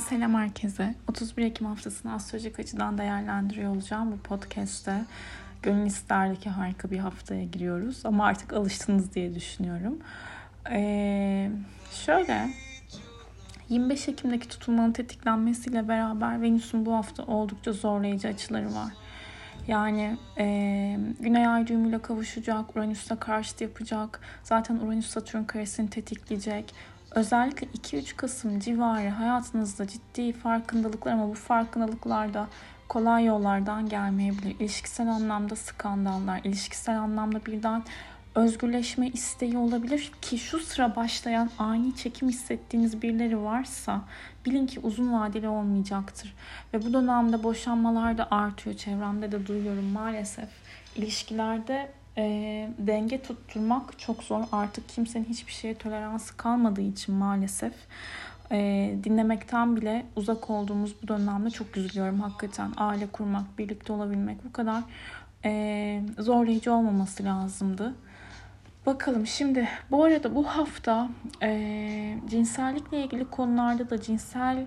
Selam herkese. 31 Ekim haftasını astrolojik açıdan değerlendiriyor olacağım bu podcast'te. Gönül isterdi ki harika bir haftaya giriyoruz ama artık alıştınız diye düşünüyorum. Ee, şöyle 25 Ekim'deki tutulmanın tetiklenmesiyle beraber Venüs'ün bu hafta oldukça zorlayıcı açıları var. Yani e, Güney Ay düğümüyle kavuşacak, Uranüs'le karşıt yapacak. Zaten Uranüs-Satürn karesini tetikleyecek. Özellikle 2-3 Kasım civarı hayatınızda ciddi farkındalıklar ama bu farkındalıklar da kolay yollardan gelmeyebilir. İlişkisel anlamda skandallar, ilişkisel anlamda birden özgürleşme isteği olabilir ki şu sıra başlayan ani çekim hissettiğiniz birileri varsa bilin ki uzun vadeli olmayacaktır. Ve bu dönemde boşanmalar da artıyor. Çevremde de duyuyorum maalesef. İlişkilerde e, denge tutturmak çok zor. Artık kimsenin hiçbir şeye toleransı kalmadığı için maalesef e, dinlemekten bile uzak olduğumuz bu dönemde çok üzülüyorum hakikaten. Aile kurmak, birlikte olabilmek bu kadar e, zorlayıcı olmaması lazımdı. Bakalım şimdi bu arada bu hafta e, cinsellikle ilgili konularda da cinsel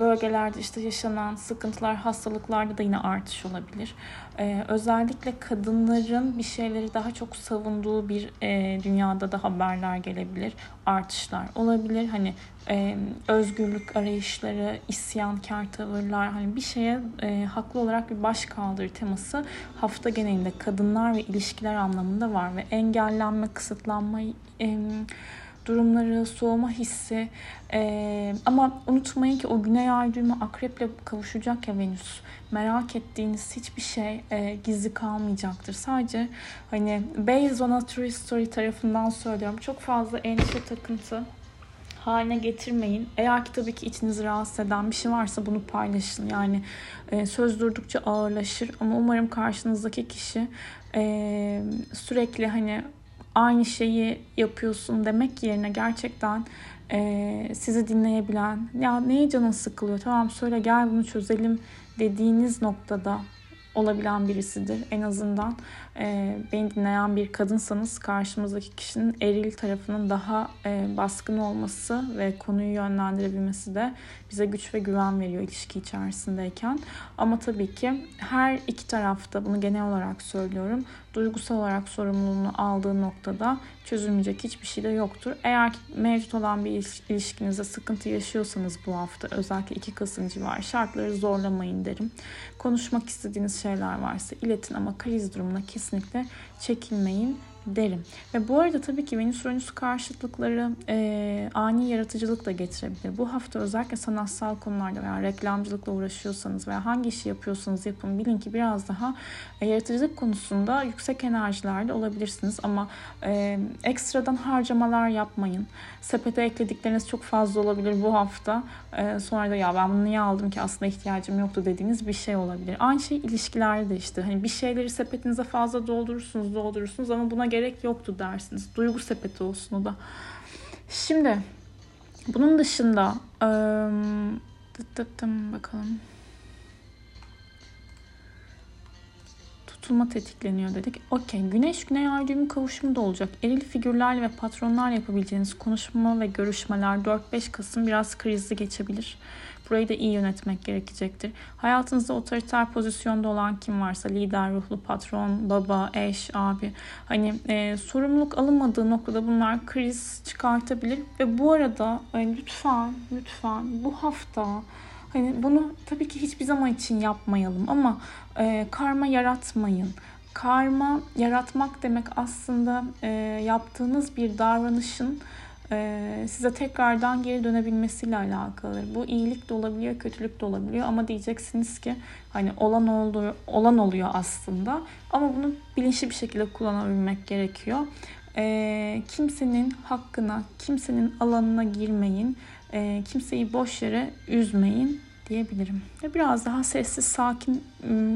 bölgelerde işte yaşanan sıkıntılar, hastalıklarda da yine artış olabilir. Ee, özellikle kadınların bir şeyleri daha çok savunduğu bir e, dünyada da haberler gelebilir, artışlar olabilir. Hani e, özgürlük arayışları, isyankar tavırlar, hani bir şeye e, haklı olarak bir baş kaldır teması hafta genelinde kadınlar ve ilişkiler anlamında var ve engellenme, kısıtlanma, e, durumları, soğuma hissi. Ee, ama unutmayın ki o güney ay düğümü akreple kavuşacak ya Venüs. Merak ettiğiniz hiçbir şey e, gizli kalmayacaktır. Sadece hani based on a true story tarafından söylüyorum. Çok fazla endişe takıntı haline getirmeyin. Eğer ki tabii ki içinizi rahatsız eden bir şey varsa bunu paylaşın. Yani e, söz durdukça ağırlaşır ama umarım karşınızdaki kişi e, sürekli hani aynı şeyi yapıyorsun demek yerine gerçekten e, sizi dinleyebilen ya neye canın sıkılıyor? Tamam söyle gel bunu çözelim dediğiniz noktada olabilen birisidir. En azından e, beni dinleyen bir kadınsanız karşımızdaki kişinin eril tarafının daha e, baskın olması ve konuyu yönlendirebilmesi de bize güç ve güven veriyor ilişki içerisindeyken. Ama tabii ki her iki tarafta bunu genel olarak söylüyorum. Duygusal olarak sorumluluğunu aldığı noktada çözülmeyecek hiçbir şey de yoktur. Eğer mevcut olan bir ilişkinizde sıkıntı yaşıyorsanız bu hafta özellikle 2 Kasım civarı şartları zorlamayın derim. Konuşmak istediğiniz şeyler varsa iletin ama kriz durumuna kesinlikle çekilmeyin derim. Ve bu arada tabii ki Venüs Uranüs karşıtlıkları e, ani yaratıcılık da getirebilir. Bu hafta özellikle sanatsal konularda veya reklamcılıkla uğraşıyorsanız veya hangi işi yapıyorsanız yapın bilin ki biraz daha e, yaratıcılık konusunda yüksek enerjilerde olabilirsiniz. Ama e, ekstradan harcamalar yapmayın. Sepete ekledikleriniz çok fazla olabilir bu hafta. E, sonra da ya ben bunu niye aldım ki aslında ihtiyacım yoktu dediğiniz bir şey olabilir. Aynı şey ilişkilerde de işte. Hani bir şeyleri sepetinize fazla doldurursunuz doldurursunuz ama buna gerek yoktu dersiniz. Duygu sepeti olsun o da. Şimdi bunun dışında ıı, tıt tıt bakalım. Tutulma tetikleniyor dedik. Okey. Güneş Güney Ay düğümü kavuşumu da olacak. Eril figürlerle ve patronlarla yapabileceğiniz konuşma ve görüşmeler 4-5 Kasım biraz krizli geçebilir. Burayı da iyi yönetmek gerekecektir. Hayatınızda otoriter pozisyonda olan kim varsa lider, ruhlu patron, baba, eş, abi hani e, sorumluluk alınmadığı noktada bunlar kriz çıkartabilir ve bu arada e, lütfen lütfen bu hafta Hani bunu tabii ki hiçbir zaman için yapmayalım ama e, karma yaratmayın. Karma yaratmak demek aslında e, yaptığınız bir davranışın e, size tekrardan geri dönebilmesiyle alakalıdır. Bu iyilik de olabiliyor, kötülük de olabiliyor ama diyeceksiniz ki hani olan oldu, olan oluyor aslında ama bunu bilinçli bir şekilde kullanabilmek gerekiyor. E, kimsenin hakkına, kimsenin alanına girmeyin. E, kimseyi boş yere üzmeyin diyebilirim. Ve biraz daha sessiz, sakin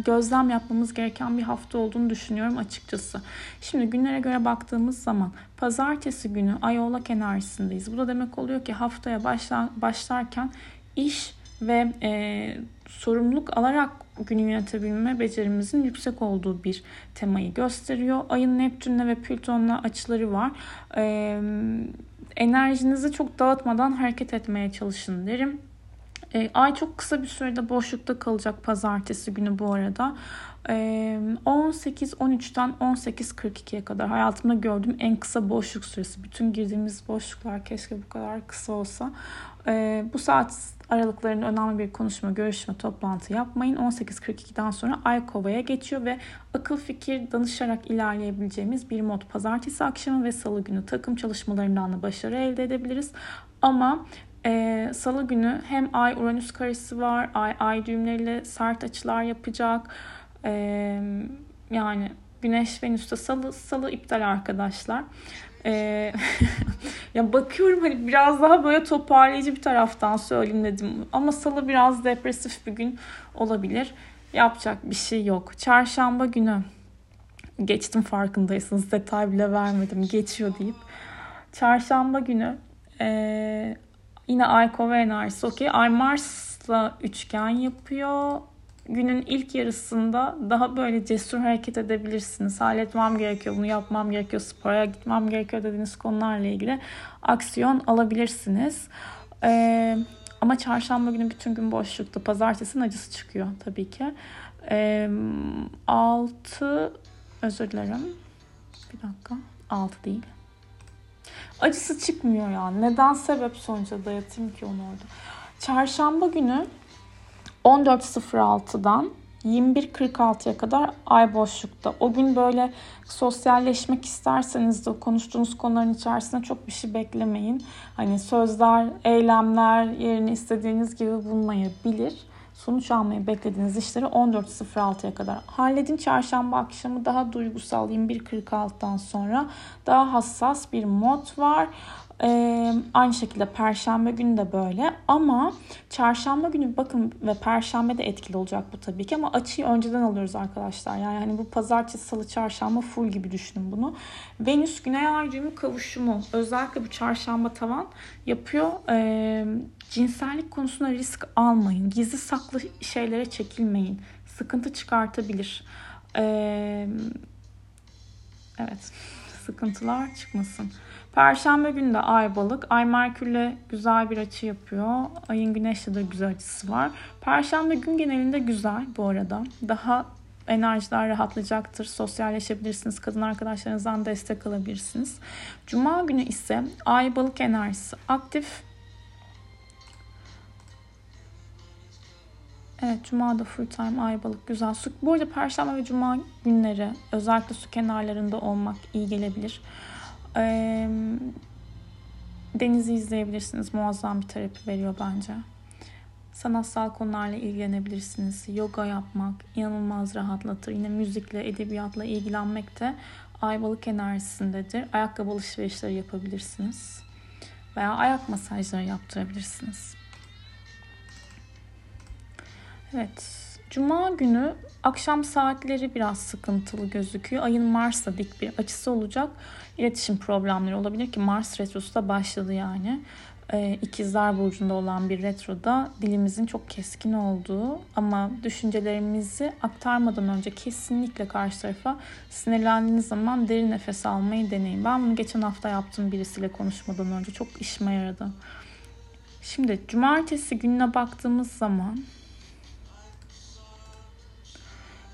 gözlem yapmamız gereken bir hafta olduğunu düşünüyorum açıkçası. Şimdi günlere göre baktığımız zaman pazartesi günü ay oğlak enerjisindeyiz. Bu da demek oluyor ki haftaya başla, başlarken iş ve e, sorumluluk alarak günü yönetebilme becerimizin yüksek olduğu bir temayı gösteriyor. Ayın Neptün'le ve Plüton'la açıları var. E, enerjinizi çok dağıtmadan hareket etmeye çalışın derim. E, ay çok kısa bir sürede boşlukta kalacak pazartesi günü bu arada. E, 18-13'ten 18.42'ye kadar hayatımda gördüğüm en kısa boşluk süresi. Bütün girdiğimiz boşluklar keşke bu kadar kısa olsa. E, bu saat aralıklarında önemli bir konuşma, görüşme, toplantı yapmayın. 18.42'den sonra Ay Kova'ya geçiyor ve akıl fikir danışarak ilerleyebileceğimiz bir mod pazartesi akşamı ve salı günü takım çalışmalarından da başarı elde edebiliriz. Ama e, Salı günü hem Ay Uranüs karesi var. Ay Ay düğümleriyle sert açılar yapacak. E, yani Güneş Venüs'te Salı Salı iptal arkadaşlar. E, ya bakıyorum hani biraz daha böyle toparlayıcı bir taraftan söyleyeyim dedim. Ama Salı biraz depresif bir gün olabilir. Yapacak bir şey yok. Çarşamba günü geçtim farkındaysınız. Detay bile vermedim. Geçiyor deyip. Çarşamba günü e, Yine Ay Kova okey. Ay Mars'la üçgen yapıyor. Günün ilk yarısında daha böyle cesur hareket edebilirsiniz. Halletmem gerekiyor, bunu yapmam gerekiyor, spora gitmem gerekiyor dediğiniz konularla ilgili aksiyon alabilirsiniz. Ee, ama çarşamba günü bütün gün boşlukta. Pazartesinin acısı çıkıyor tabii ki. Ee, 6 özür dilerim. Bir dakika. 6 değil. Acısı çıkmıyor yani. Neden sebep sonuca dayatayım ki onu orada. Çarşamba günü 14.06'dan 21.46'ya kadar ay boşlukta. O gün böyle sosyalleşmek isterseniz de konuştuğunuz konuların içerisinde çok bir şey beklemeyin. Hani sözler, eylemler yerini istediğiniz gibi bulmayabilir sonuç almayı beklediğiniz işleri 14.06'ya kadar halledin. Çarşamba akşamı daha duygusal 21.46'dan sonra daha hassas bir mod var. Ee, aynı şekilde perşembe günü de böyle ama çarşamba günü bakın ve perşembe de etkili olacak bu tabii ki ama açıyı önceden alıyoruz arkadaşlar. Yani hani bu pazartesi, salı, çarşamba full gibi düşünün bunu. Venüs Güney Ay düğümü kavuşumu özellikle bu çarşamba tavan yapıyor. Ee, cinsellik konusunda risk almayın. Gizli saklı şeylere çekilmeyin. Sıkıntı çıkartabilir. Ee, evet sıkıntılar çıkmasın. Perşembe günü de Ay balık. Ay Merkür'le güzel bir açı yapıyor. Ayın Güneş'le de güzel açısı var. Perşembe gün genelinde güzel bu arada. Daha enerjiler rahatlayacaktır. Sosyalleşebilirsiniz. Kadın arkadaşlarınızdan destek alabilirsiniz. Cuma günü ise Ay balık enerjisi aktif. Evet Cuma'da full time ay balık güzel. Su, bu arada Perşembe ve Cuma günleri özellikle su kenarlarında olmak iyi gelebilir. Ee, denizi izleyebilirsiniz. Muazzam bir terapi veriyor bence. Sanatsal konularla ilgilenebilirsiniz. Yoga yapmak inanılmaz rahatlatır. Yine müzikle, edebiyatla ilgilenmek de ayvalık enerjisindedir. Ayakkabı alışverişleri yapabilirsiniz. Veya ayak masajları yaptırabilirsiniz. Evet. Cuma günü akşam saatleri biraz sıkıntılı gözüküyor. Ayın Mars'la dik bir açısı olacak. İletişim problemleri olabilir ki Mars retrosu da başladı yani. Ee, İkizler Burcu'nda olan bir retroda dilimizin çok keskin olduğu ama düşüncelerimizi aktarmadan önce kesinlikle karşı tarafa sinirlendiğiniz zaman derin nefes almayı deneyin. Ben bunu geçen hafta yaptım birisiyle konuşmadan önce. Çok işime yaradı. Şimdi cumartesi gününe baktığımız zaman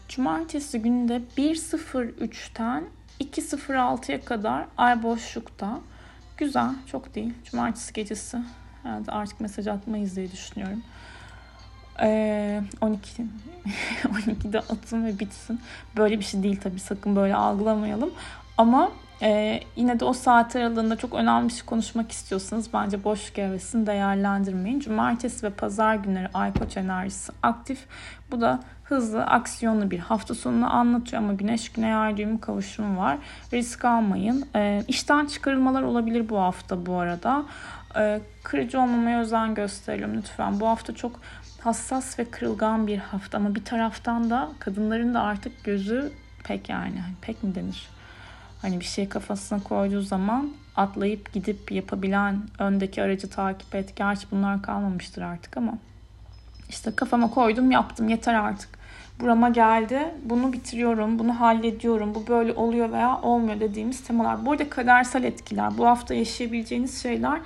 Cumartesi günde 1.03'ten 2.06'ya kadar ay boşlukta. Güzel, çok değil. Cumartesi gecesi. Yani artık mesaj atmayız diye düşünüyorum. Ee, 12 12'de atın ve bitsin. Böyle bir şey değil tabii sakın böyle algılamayalım. Ama ee, yine de o saat aralığında çok önemli bir şey konuşmak istiyorsanız bence boşluk evresini değerlendirmeyin. Cumartesi ve pazar günleri ay koç enerjisi aktif. Bu da hızlı, aksiyonlu bir hafta sonunu anlatıyor ama güneş güney ay düğümü kavuşumu var. Risk almayın. Ee, işten çıkarılmalar olabilir bu hafta bu arada. Ee, kırıcı olmamaya özen gösterelim lütfen. Bu hafta çok hassas ve kırılgan bir hafta ama bir taraftan da kadınların da artık gözü pek yani pek mi denir? Hani bir şey kafasına koyduğu zaman atlayıp gidip yapabilen öndeki aracı takip et. Gerçi bunlar kalmamıştır artık ama işte kafama koydum yaptım yeter artık. Burama geldi. Bunu bitiriyorum. Bunu hallediyorum. Bu böyle oluyor veya olmuyor dediğimiz temalar. Burada kadersel etkiler. Bu hafta yaşayabileceğiniz şeyler.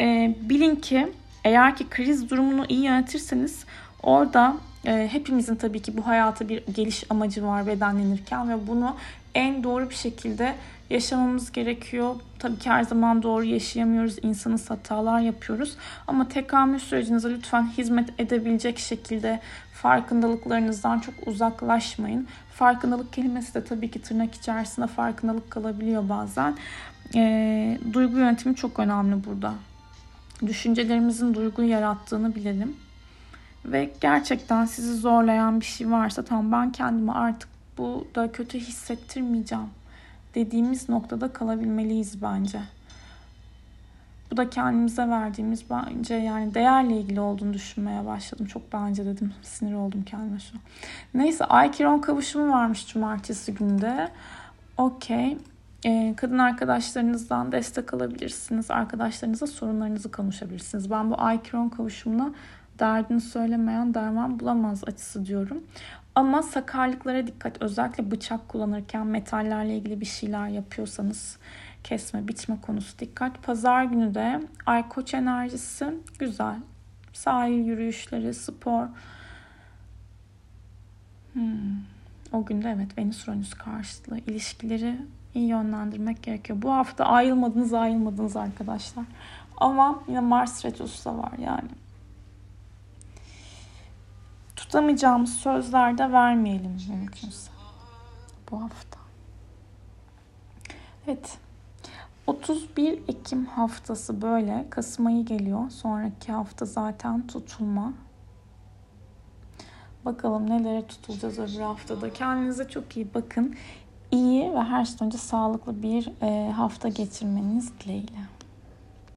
E, bilin ki Eğer ki kriz durumunu iyi yönetirseniz orada e, hepimizin tabii ki bu hayata bir geliş amacı var bedenlenirken ve bunu en doğru bir şekilde yaşamamız gerekiyor. Tabii ki her zaman doğru yaşayamıyoruz. İnsanız hatalar yapıyoruz. Ama tekamül sürecinize lütfen hizmet edebilecek şekilde farkındalıklarınızdan çok uzaklaşmayın. Farkındalık kelimesi de tabii ki tırnak içerisinde farkındalık kalabiliyor bazen. E, duygu yönetimi çok önemli burada. Düşüncelerimizin duyguyu yarattığını bilelim. Ve gerçekten sizi zorlayan bir şey varsa tamam ben kendimi artık bu da kötü hissettirmeyeceğim dediğimiz noktada kalabilmeliyiz bence. Bu da kendimize verdiğimiz bence yani değerle ilgili olduğunu düşünmeye başladım. Çok bence dedim. Sinir oldum kendime şu an. Neyse Ay Kiron kavuşumu varmış cumartesi günde. Okey. Ee, kadın arkadaşlarınızdan destek alabilirsiniz. Arkadaşlarınıza sorunlarınızı konuşabilirsiniz. Ben bu Ay Kiron kavuşumuna derdini söylemeyen derman bulamaz açısı diyorum. Ama sakarlıklara dikkat. Özellikle bıçak kullanırken metallerle ilgili bir şeyler yapıyorsanız kesme, biçme konusu dikkat. Pazar günü de ay koç enerjisi güzel. Sahil yürüyüşleri, spor. Hmm. O günde evet Venüs Uranüs karşıtlığı ilişkileri iyi yönlendirmek gerekiyor. Bu hafta ayrılmadınız ayrılmadınız arkadaşlar. Ama yine Mars Retrosu da var yani tutamayacağımız sözler de vermeyelim mümkünse bu hafta. Evet. 31 Ekim haftası böyle. Kasım ayı geliyor. Sonraki hafta zaten tutulma. Bakalım nelere tutulacağız öbür haftada. Kendinize çok iyi bakın. İyi ve her şeyden önce sağlıklı bir hafta geçirmeniz dileğiyle.